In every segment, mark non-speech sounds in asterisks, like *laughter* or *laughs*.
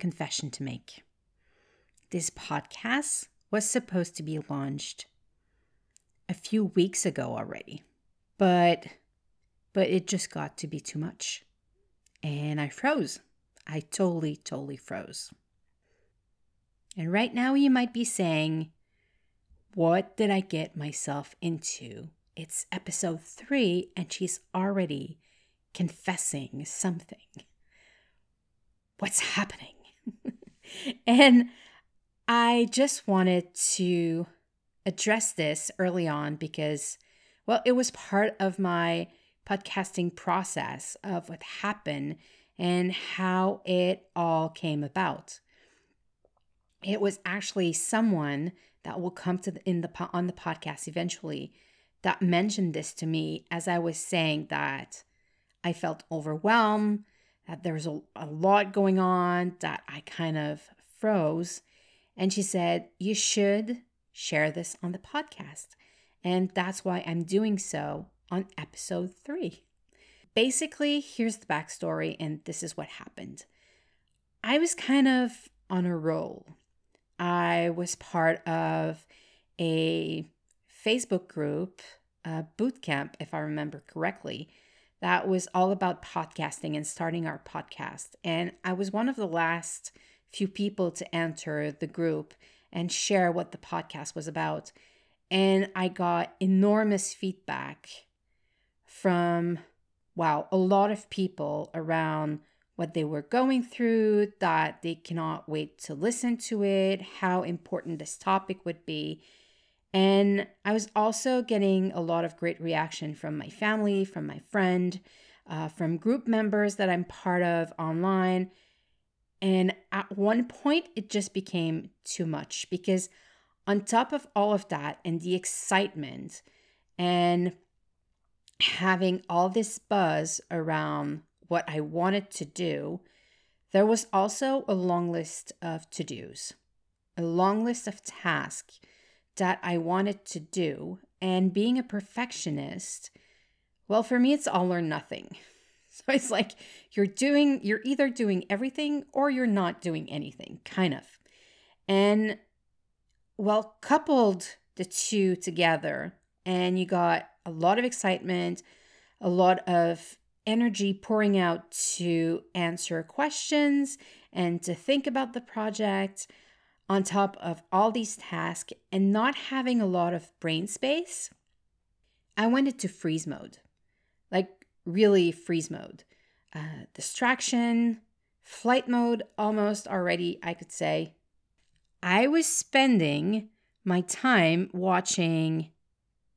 confession to make. This podcast was supposed to be launched a few weeks ago already. But but it just got to be too much. And I froze. I totally totally froze. And right now you might be saying, what did I get myself into? It's episode 3 and she's already confessing something. What's happening? *laughs* and I just wanted to address this early on because, well, it was part of my podcasting process of what happened and how it all came about. It was actually someone that will come to the, in the on the podcast eventually that mentioned this to me as I was saying that I felt overwhelmed, that there was a, a lot going on, that I kind of froze. And she said, You should share this on the podcast. And that's why I'm doing so on episode three. Basically, here's the backstory, and this is what happened. I was kind of on a roll. I was part of a Facebook group, a boot camp, if I remember correctly, that was all about podcasting and starting our podcast. And I was one of the last few people to enter the group and share what the podcast was about. And I got enormous feedback from, wow, a lot of people around what they were going through, that they cannot wait to listen to it, how important this topic would be. And I was also getting a lot of great reaction from my family, from my friend, uh, from group members that I'm part of online. And at one point, it just became too much because, on top of all of that, and the excitement, and having all this buzz around what I wanted to do, there was also a long list of to dos, a long list of tasks that I wanted to do. And being a perfectionist, well, for me, it's all or nothing. *laughs* So it's like you're doing, you're either doing everything or you're not doing anything, kind of. And well, coupled the two together, and you got a lot of excitement, a lot of energy pouring out to answer questions and to think about the project on top of all these tasks and not having a lot of brain space, I went into freeze mode. Like, really freeze mode. Uh, distraction, flight mode, almost already, I could say. I was spending my time watching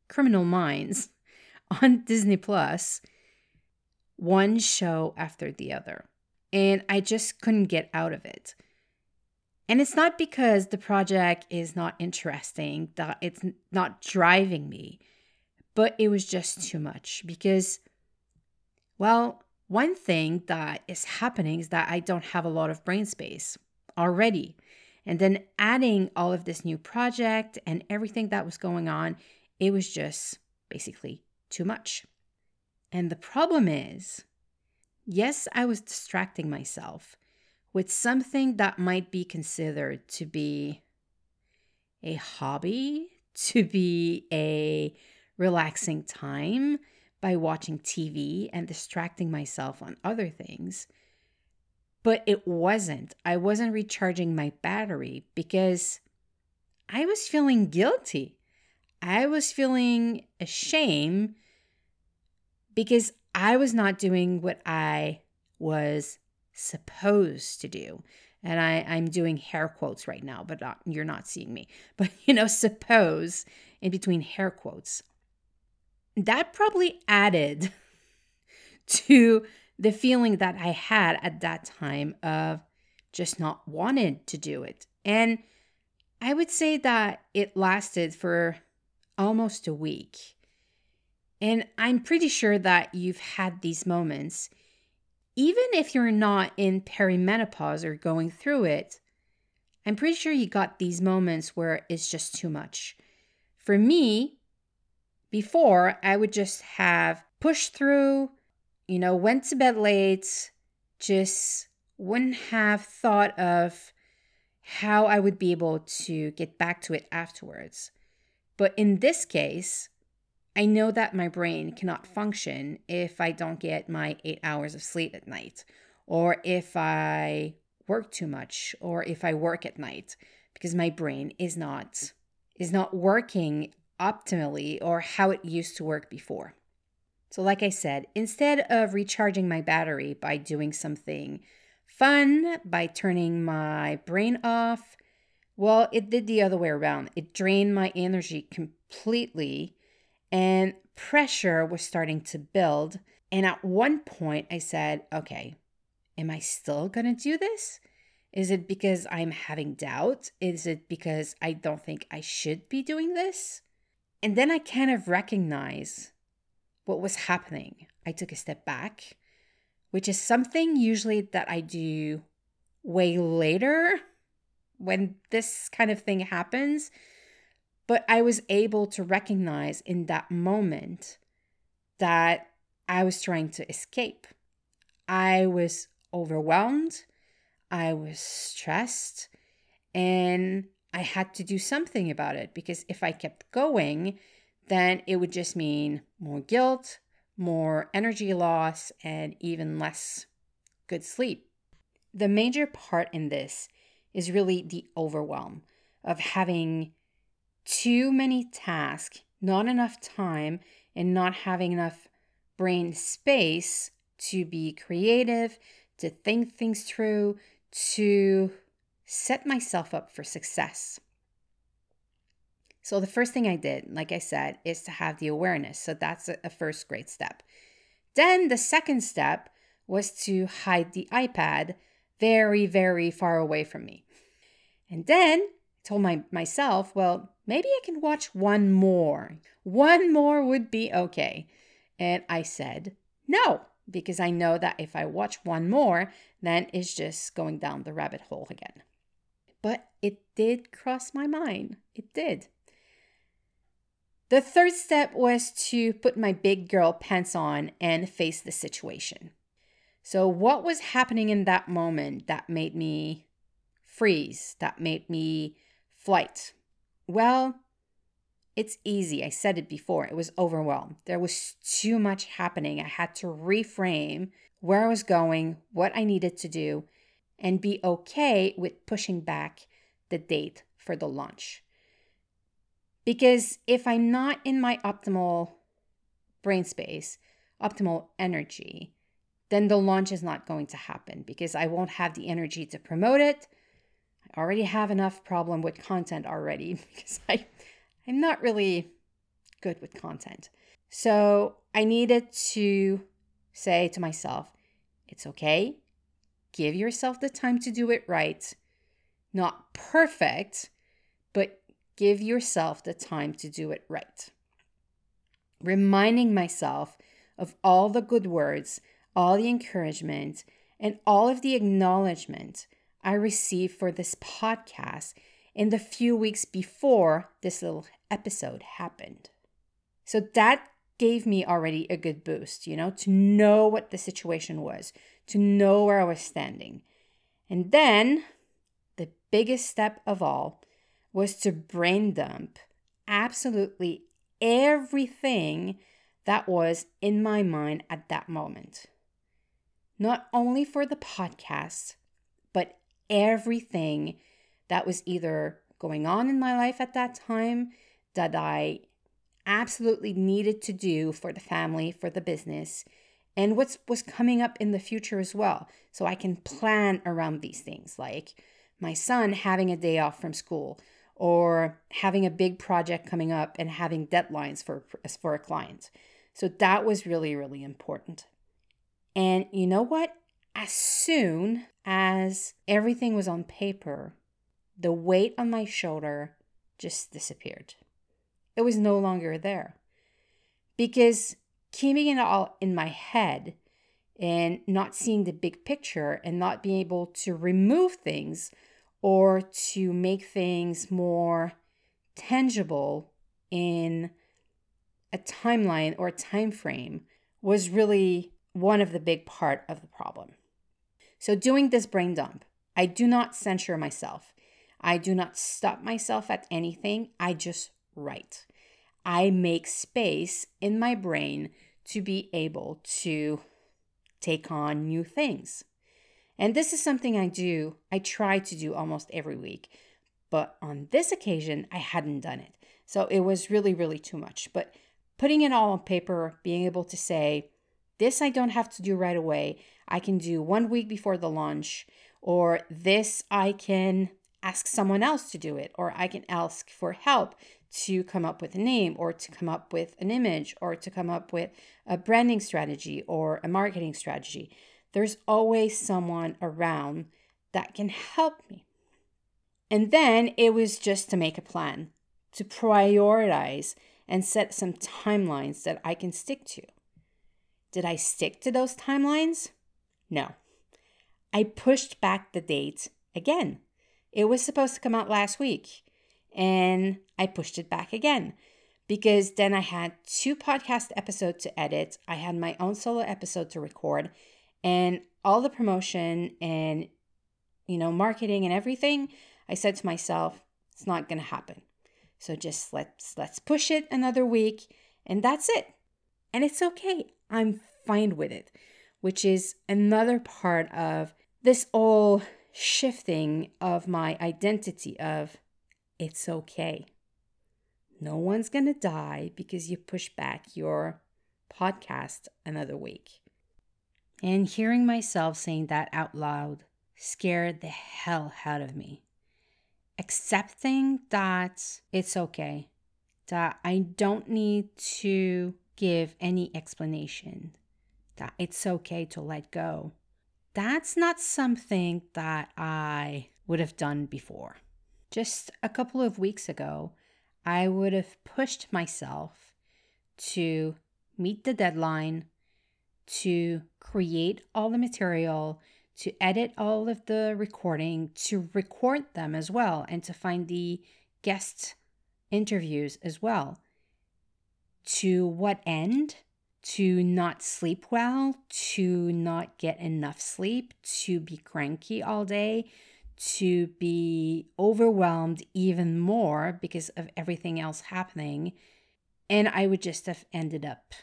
Criminal Minds *laughs* on Disney Plus, one show after the other. And I just couldn't get out of it. And it's not because the project is not interesting, that it's not driving me, but it was just too much because, well, one thing that is happening is that I don't have a lot of brain space already. And then adding all of this new project and everything that was going on, it was just basically too much. And the problem is, yes, I was distracting myself with something that might be considered to be a hobby, to be a relaxing time by watching TV and distracting myself on other things. But it wasn't. I wasn't recharging my battery because I was feeling guilty. I was feeling ashamed because I was not doing what I was supposed to do. And I, I'm doing hair quotes right now, but not, you're not seeing me. *laughs* But, you know, suppose in between hair quotes. That probably added *laughs* to the feeling that I had at that time of just not wanted to do it. And I would say that it lasted for almost a week. And I'm pretty sure that you've had these moments even if you're not in perimenopause or going through it, I'm pretty sure you got these moments where it's just too much. For me, before, I would just have pushed through, you know, went to bed late, just wouldn't have thought of how I would be able to get back to it afterwards. But in this case, I know that my brain cannot function if I don't get my eight hours of sleep at night, or if I work too much, or if I work at night, because my brain is not is not working optimally or how it used to work before. So, like I said, instead of recharging my battery by doing something fun, by turning my brain off, well, it did the other way around. It drained my energy completely, and pressure was starting to build. And at one point, I said, okay, am I still going to do this? Is it because I'm having doubt? Is it because I don't think I should be doing this? And then I kind of recognize what was happening. I took a step back, which is something usually that I do way later when this kind of thing happens. But I was able to recognize in that moment that I was trying to escape. I was overwhelmed. I was stressed. And I had to do something about it because if I kept going, then it would just mean more guilt, more energy loss, and even less good sleep. The major part in this is really the overwhelm of having too many tasks, not enough time, and not having enough brain space to be creative, to think things through, to set myself up for success. So, the first thing I did, like I said, is to have the awareness. So, that's a, first great step. Then, the second step was to hide the iPad very, very far away from me. And then I told my, myself, well, maybe I can watch one more. One more would be okay. And I said, no, because I know that if I watch one more, then it's just going down the rabbit hole again. But it did cross my mind. It did. The third step was to put my big girl pants on and face the situation. So, what was happening in that moment that made me freeze, that made me flight? Well, it's easy. I said it before. It was overwhelmed. There was too much happening. I had to reframe where I was going, what I needed to do, and be okay with pushing back the date for the launch. Because if I'm not in my optimal brain space, optimal energy, then the launch is not going to happen because I won't have the energy to promote it. I already have enough problem with content already *laughs* because I I'm not really good with content. So, I needed to say to myself, it's okay. Give yourself the time to do it right. Not perfect, but give yourself the time to do it right. Reminding myself of all the good words, all the encouragement, and all of the acknowledgement I received for this podcast in the few weeks before this little episode happened. So that gave me already a good boost, you know, to know what the situation was, to know where I was standing. And then the biggest step of all was to brain dump absolutely everything that was in my mind at that moment. Not only for the podcast, but everything that was either going on in my life at that time that I absolutely needed to do for the family, for the business, and what's was coming up in the future as well. So I can plan around these things like my son having a day off from school or having a big project coming up and having deadlines for for a client. So that was really really important. And you know what? As soon as everything was on paper, the weight on my shoulder just disappeared. It was no longer there. Because keeping it all in my head and not seeing the big picture and not being able to remove things or to make things more tangible in a timeline or a time frame was really one of the big part of the problem. So, doing this brain dump, I do not censure myself. I do not stop myself at anything. I just write. I make space in my brain to be able to take on new things. And this is something I do, I try to do almost every week. But on this occasion, I hadn't done it. So it was really, really too much. But putting it all on paper, being able to say, this I don't have to do right away. I can do one week before the launch, or this I can ask someone else to do it, or I can ask for help to come up with a name, or to come up with an image, or to come up with a branding strategy or a marketing strategy. There's always someone around that can help me. And then it was just to make a plan, to prioritize and set some timelines that I can stick to. Did I stick to those timelines? No. I pushed back the date again. It was supposed to come out last week, and I pushed it back again because then I had two podcast episodes to edit. I had my own solo episode to record, and all the promotion and you know marketing and everything i said to myself it's not going to happen so just let's let's push it another week and that's it and it's okay i'm fine with it which is another part of this all shifting of my identity of it's okay no one's going to die because you push back your podcast another week and hearing myself saying that out loud scared the hell out of me. Accepting that it's okay, that I don't need to give any explanation, that it's okay to let go. That's not something that I would have done before. Just a couple of weeks ago, I would have pushed myself to meet the deadline, to create all the material, to edit all of the recording, to record them as well, and to find the guest interviews as well. To what end? To not sleep well, to not get enough sleep, to be cranky all day, to be overwhelmed even more because of everything else happening. And I would just have ended up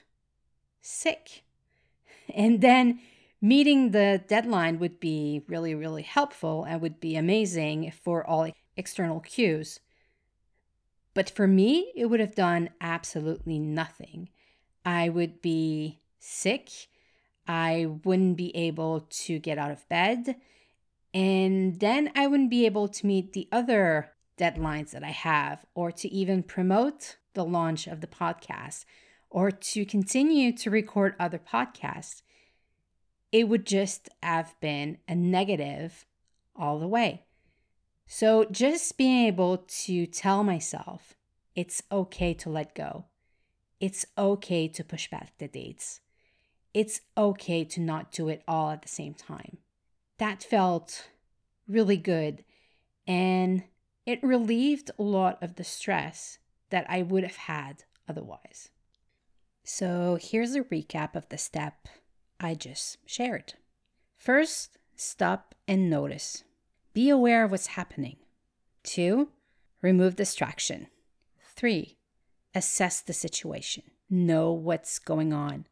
sick *laughs* and then meeting the deadline would be really, really helpful and would be amazing for all external cues. But for me, it would have done absolutely nothing. I would be sick. I wouldn't be able to get out of bed. And then I wouldn't be able to meet the other deadlines that I have or to even promote the launch of the podcast or to continue to record other podcasts, it would just have been a negative all the way. So, just being able to tell myself it's okay to let go, it's okay to push back the dates, it's okay to not do it all at the same time. That felt really good and it relieved a lot of the stress that I would have had otherwise. So here's a recap of the step I just shared. First, stop and notice. Be aware of what's happening. Two, remove distraction. Three, assess the situation. Know what's going on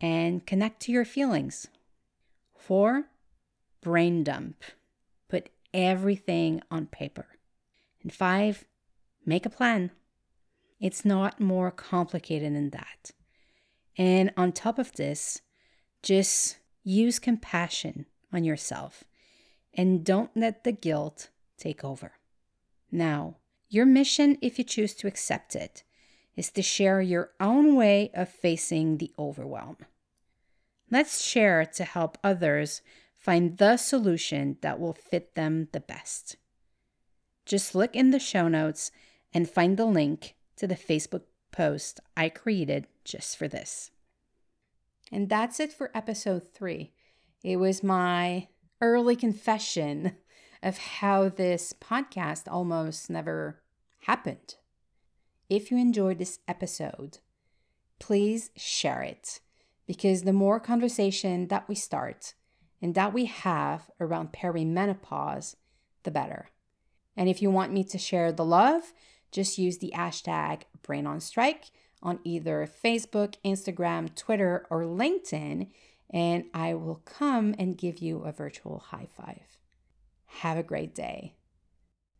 and connect to your feelings. Four, brain dump. Put everything on paper. And five, make a plan. It's not more complicated than that. And on top of this, just use compassion on yourself and don't let the guilt take over. Now, your mission, if you choose to accept it, is to share your own way of facing the overwhelm. Let's share to help others find the solution that will fit them the best. Just look in the show notes and find the link to the Facebook post I created just for this. And that's it for episode three. It was my early confession of how this podcast almost never happened. If you enjoyed this episode, please share it because the more conversation that we start and that we have around perimenopause, the better. And if you want me to share the love, just use the hashtag brain on strike on either Facebook, Instagram, Twitter, or LinkedIn and I will come and give you a virtual high five. Have a great day.